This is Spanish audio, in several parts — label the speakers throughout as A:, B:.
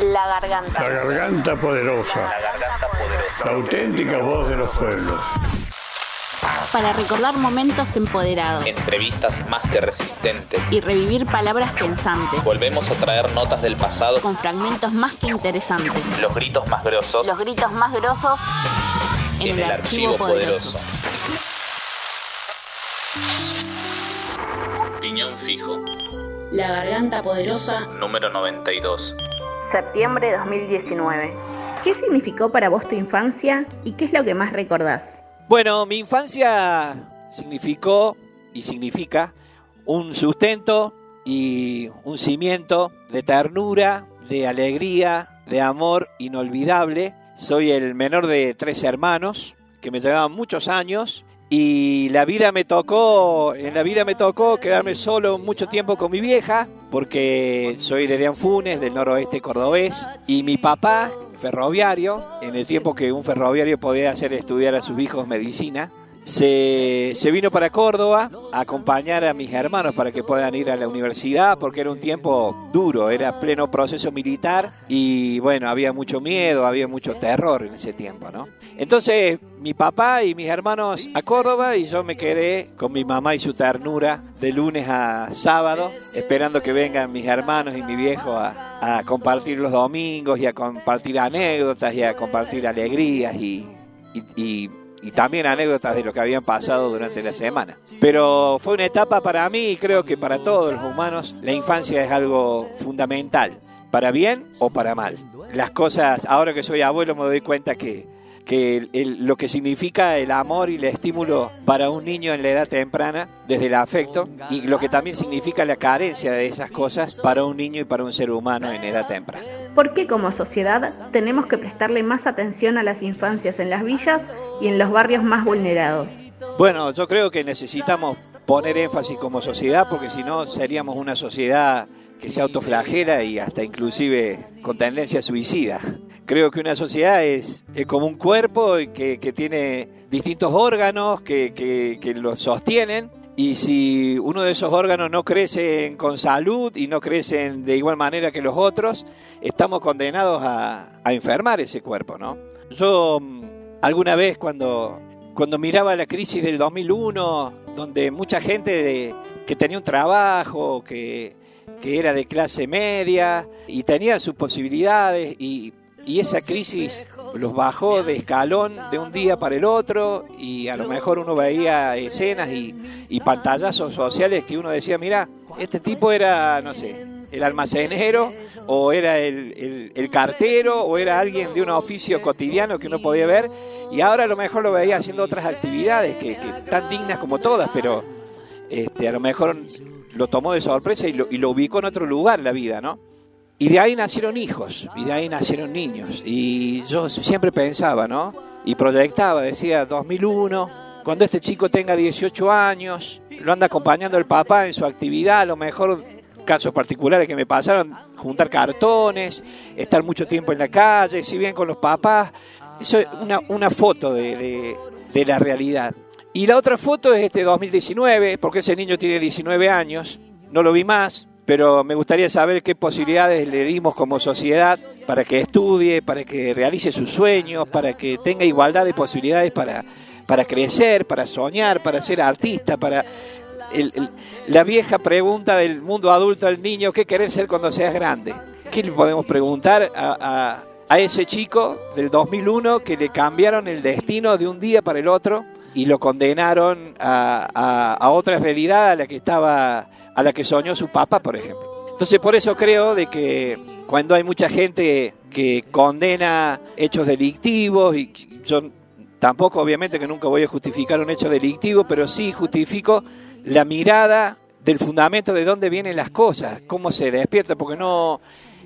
A: La garganta.
B: La garganta poderosa.
C: La garganta poderosa.
B: La auténtica voz de los pueblos.
A: Para recordar momentos empoderados
C: Entrevistas más que resistentes.
A: y revivir palabras pensantes
C: Volvemos a traer notas del pasado.
A: con fragmentos más que interesantes.
C: Los gritos más grosos
A: Los gritos más grosos en, el, archivo, poderoso.
C: Piñón fijo.
A: La garganta poderosa.
C: Número 92.
A: Septiembre 2019. ¿Qué significó para vos tu infancia y qué es lo que más recordás?
D: Bueno, mi infancia significó y significa un sustento y un cimiento de ternura, de alegría, de amor inolvidable. Soy el menor de tres hermanos que me llevaban muchos años y la vida me tocó, en la vida me tocó quedarme solo mucho tiempo con mi vieja porque soy de Deanfunes, del noroeste cordobés y mi papá ferroviario, en el tiempo que un ferroviario podía hacer estudiar a sus hijos medicina, se, se, vino para Córdoba a acompañar a mis hermanos para que puedan ir a la universidad, porque era un tiempo duro, era pleno proceso militar y bueno, había mucho miedo, había mucho terror en ese tiempo, ¿no? Entonces mi papá y mis hermanos a Córdoba y yo me quedé con mi mamá y su ternura de lunes a sábado, esperando que vengan mis hermanos y mi viejo a, compartir los domingos y a compartir anécdotas y a compartir alegrías y y también anécdotas de lo que habían pasado durante la semana. Pero fue una etapa para mí y creo que para todos los humanos la infancia es algo fundamental, para bien o para mal. Las cosas, ahora que soy abuelo me doy cuenta que, que lo que significa el amor y el estímulo para un niño en la edad temprana, desde el afecto, y lo que también significa la carencia de esas cosas para un niño y para un ser humano en edad temprana.
A: ¿Por qué como sociedad tenemos que prestarle más atención a las infancias en las villas y en los barrios más vulnerados?
D: Bueno, yo creo que necesitamos poner énfasis como sociedad porque si no seríamos una sociedad que se autoflagela y hasta inclusive con tendencia suicida. Creo que una sociedad es, como un cuerpo que, que tiene distintos órganos que, que, que lo sostienen y si uno de esos órganos no crece con salud y no crecen de igual manera que los otros, estamos condenados a, a enfermar ese cuerpo, ¿no? Yo alguna vez cuando, cuando miraba la crisis del 2001, donde mucha gente de, que tenía un trabajo, que, que era de clase media y tenía sus posibilidades y, y esa crisis los bajó de escalón de un día para el otro y a lo mejor uno veía escenas y, y pantallazos sociales que uno decía, mira, este tipo era, no sé, el almacenero o era el, el, el, cartero o era alguien de un oficio cotidiano que uno podía ver y ahora a lo mejor lo veía haciendo otras actividades que, que tan dignas como todas, pero este, a lo mejor lo tomó de sorpresa y lo, y lo ubicó en otro lugar la vida, ¿no? Y de ahí nacieron hijos, y de ahí nacieron niños. Y yo siempre pensaba, ¿no? Y proyectaba, decía 2001, cuando este chico tenga 18 años, lo anda acompañando el papá en su actividad, a lo mejor casos particulares que me pasaron, juntar cartones, estar mucho tiempo en la calle, si bien con los papás. Eso es una, una foto de, de, la realidad. Y la otra foto es este 2019, porque ese niño tiene 19 años, no lo vi más, pero me gustaría saber qué posibilidades le dimos como sociedad para que estudie, para que realice sus sueños, para que tenga igualdad de posibilidades para, para crecer, para soñar, para ser artista, para... La vieja pregunta del mundo adulto al niño, ¿qué querés ser cuando seas grande? ¿Qué le podemos preguntar a, a ese chico del 2001 que le cambiaron el destino de un día para el otro y lo condenaron a, a, a otra realidad a la que estaba a la que soñó su papá, por ejemplo. Entonces, por eso creo de que cuando hay mucha gente que condena hechos delictivos, y yo tampoco obviamente que nunca voy a justificar un hecho delictivo, pero sí justifico la mirada del fundamento de dónde vienen las cosas, cómo se despierta, porque no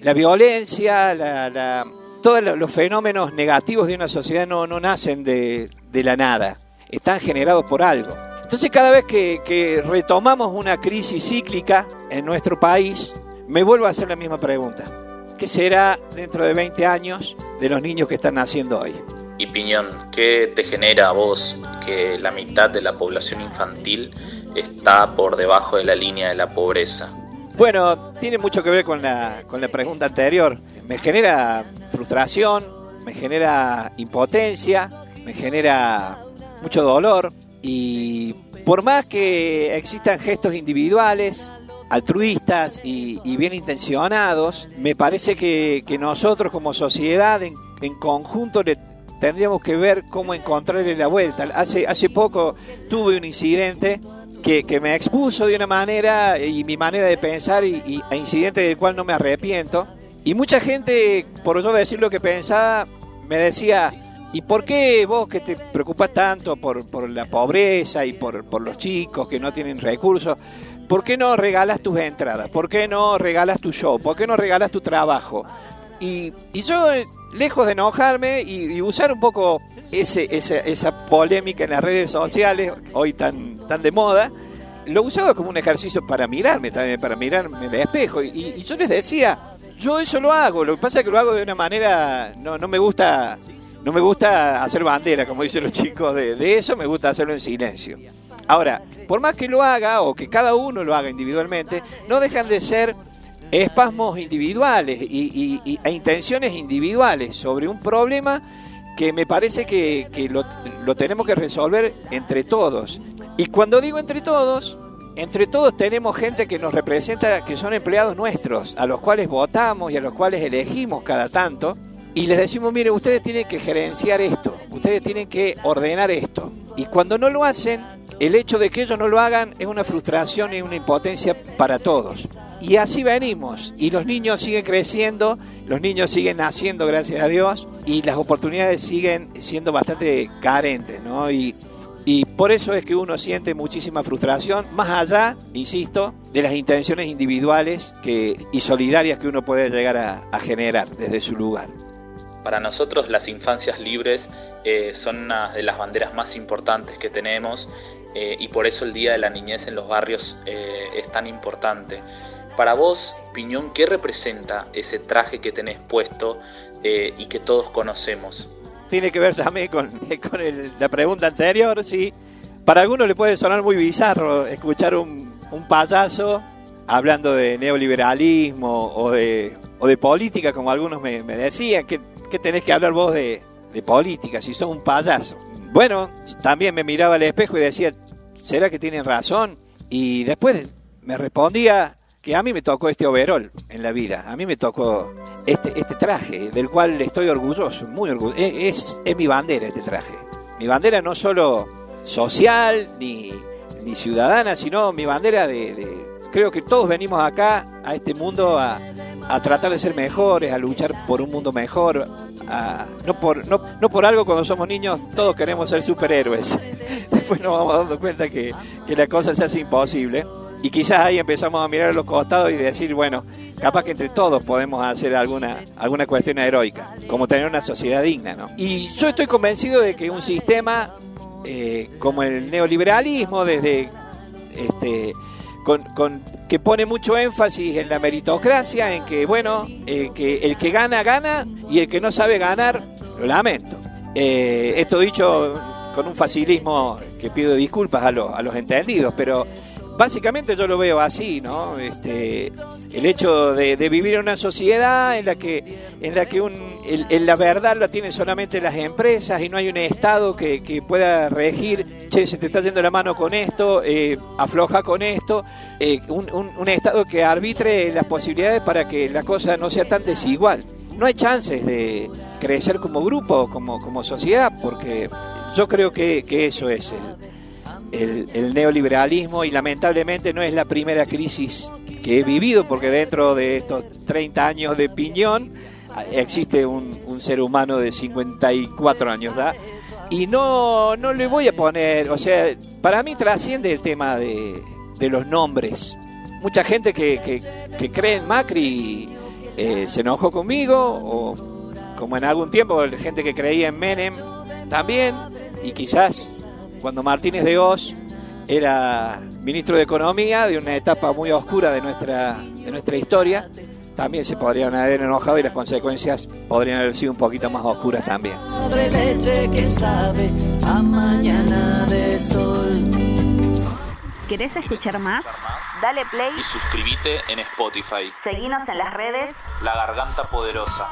D: la violencia, la, la, todos los fenómenos negativos de una sociedad no, no nacen de, de la nada, están generados por algo. Entonces cada vez que, que, retomamos una crisis cíclica en nuestro país, me vuelvo a hacer la misma pregunta. ¿Qué será dentro de 20 años de los niños que están naciendo hoy?
C: Y Piñón, ¿qué te genera a vos que la mitad de la población infantil está por debajo de la línea de la pobreza?
D: Bueno, tiene mucho que ver con la, con la pregunta anterior. me genera frustración, me genera impotencia, me genera mucho dolor y por más que existan gestos individuales, altruistas y, bien intencionados, me parece que, nosotros como sociedad en, conjunto tendríamos que ver cómo encontrarle la vuelta. Hace, hace poco tuve un incidente que, me expuso de una manera y mi manera de pensar y, y, e incidente del cual no me arrepiento. Y mucha gente, por yo decir lo que pensaba, me decía, ¿y por qué vos que te preocupas tanto por, la pobreza y por, los chicos que no tienen recursos, ¿por qué no regalas tus entradas? ¿Por qué no regalas tu show? ¿Por qué no regalas tu trabajo? Y, yo, lejos de enojarme y, usar un poco ese, esa, polémica en las redes sociales, hoy tan, tan de moda, lo usaba como un ejercicio para mirarme también, para mirarme el espejo. Y, y yo les decía, yo eso lo hago, lo que pasa es que lo hago de una manera, no, no me gusta no me gusta hacer bandera, como dicen los chicos, de, eso me gusta hacerlo en silencio. Ahora, por más que lo haga o que cada uno lo haga individualmente, no dejan de ser espasmos individuales y, e intenciones individuales sobre un problema que me parece que, lo, lo tenemos que resolver entre todos. Y cuando digo entre todos, entre todos tenemos gente que nos representa, que son empleados nuestros, a los cuales votamos y a los cuales elegimos cada tanto, y les decimos, mire, ustedes tienen que gerenciar esto, ustedes tienen que ordenar esto. Y cuando no lo hacen, el hecho de que ellos no lo hagan es una frustración y una impotencia para todos. Y así venimos, y los niños siguen creciendo, los niños siguen naciendo, gracias a Dios, y las oportunidades siguen siendo bastante carentes, ¿no? Y y por eso es que uno siente muchísima frustración, más allá, insisto, de las intenciones individuales que, y solidarias que uno puede llegar a, generar desde su lugar.
C: Para nosotros las infancias libres eh, son una de las banderas más importantes que tenemos eh, y por eso el Día de la Niñez en los barrios eh, es tan importante. Para vos, Piñón, ¿qué representa ese traje que tenés puesto y que todos conocemos?
D: tiene que ver también con, la pregunta anterior, sí. Para algunos le puede sonar muy bizarro escuchar un, payaso hablando de neoliberalismo o de, o de política, como algunos me, decían, que, tenés que hablar vos de, política si sos un payaso. Bueno, también me miraba al espejo y decía, ¿será que tienen razón? Y después me respondía, que a mí me tocó este overall en la vida, a mí me tocó este, este traje, del cual estoy orgulloso, muy orgulloso. Es, es, mi bandera este traje. Mi bandera no solo social ni, ni ciudadana, sino mi bandera de, Creo que todos venimos acá, a este mundo, a, a tratar de ser mejores, a luchar por un mundo mejor, no, por, no, no, por algo cuando somos niños todos queremos ser superhéroes. Después nos vamos dando cuenta que, que la cosa se hace imposible. Y quizás ahí empezamos a mirar a los costados y decir, bueno, capaz que entre todos podemos hacer alguna, alguna cuestión heroica, como tener una sociedad digna, ¿no? Y yo estoy convencido de que un sistema eh, como el neoliberalismo, desde este, con, que pone mucho énfasis en la meritocracia, en que, bueno, eh, que el que gana, gana, y el que no sabe ganar, lo lamento. Eh, esto dicho con un facilismo que pido disculpas a, a los entendidos, pero básicamente yo lo veo así, ¿no? Este, el hecho de, vivir en una sociedad en la que, en la, que un, la verdad la tienen solamente las empresas y no hay un Estado que, pueda regir, che, se te está yendo la mano con esto, eh, afloja con esto, eh, un, un, Estado que arbitre las posibilidades para que la cosa no sea tan desigual. No hay chances de crecer como grupo, como, como sociedad, porque yo creo que, que eso es el, el, neoliberalismo y lamentablemente no es la primera crisis que he vivido porque dentro de estos 30 años de piñón existe un, ser humano de 54 años ¿da? y no, no le voy a poner, o sea, para mí trasciende el tema de, los nombres. Mucha gente que, que, cree en Macri eh, se enojó conmigo o como en algún tiempo gente que creía en Menem también y quizás cuando Martínez de Oz era ministro de Economía de una etapa muy oscura de nuestra, de nuestra historia, también se podrían haber enojado y las consecuencias podrían haber sido un poquito más oscuras también.
A: ¿Querés escuchar más? Dale play
C: y suscríbete en Spotify.
A: Seguinos en las redes
C: La Garganta Poderosa.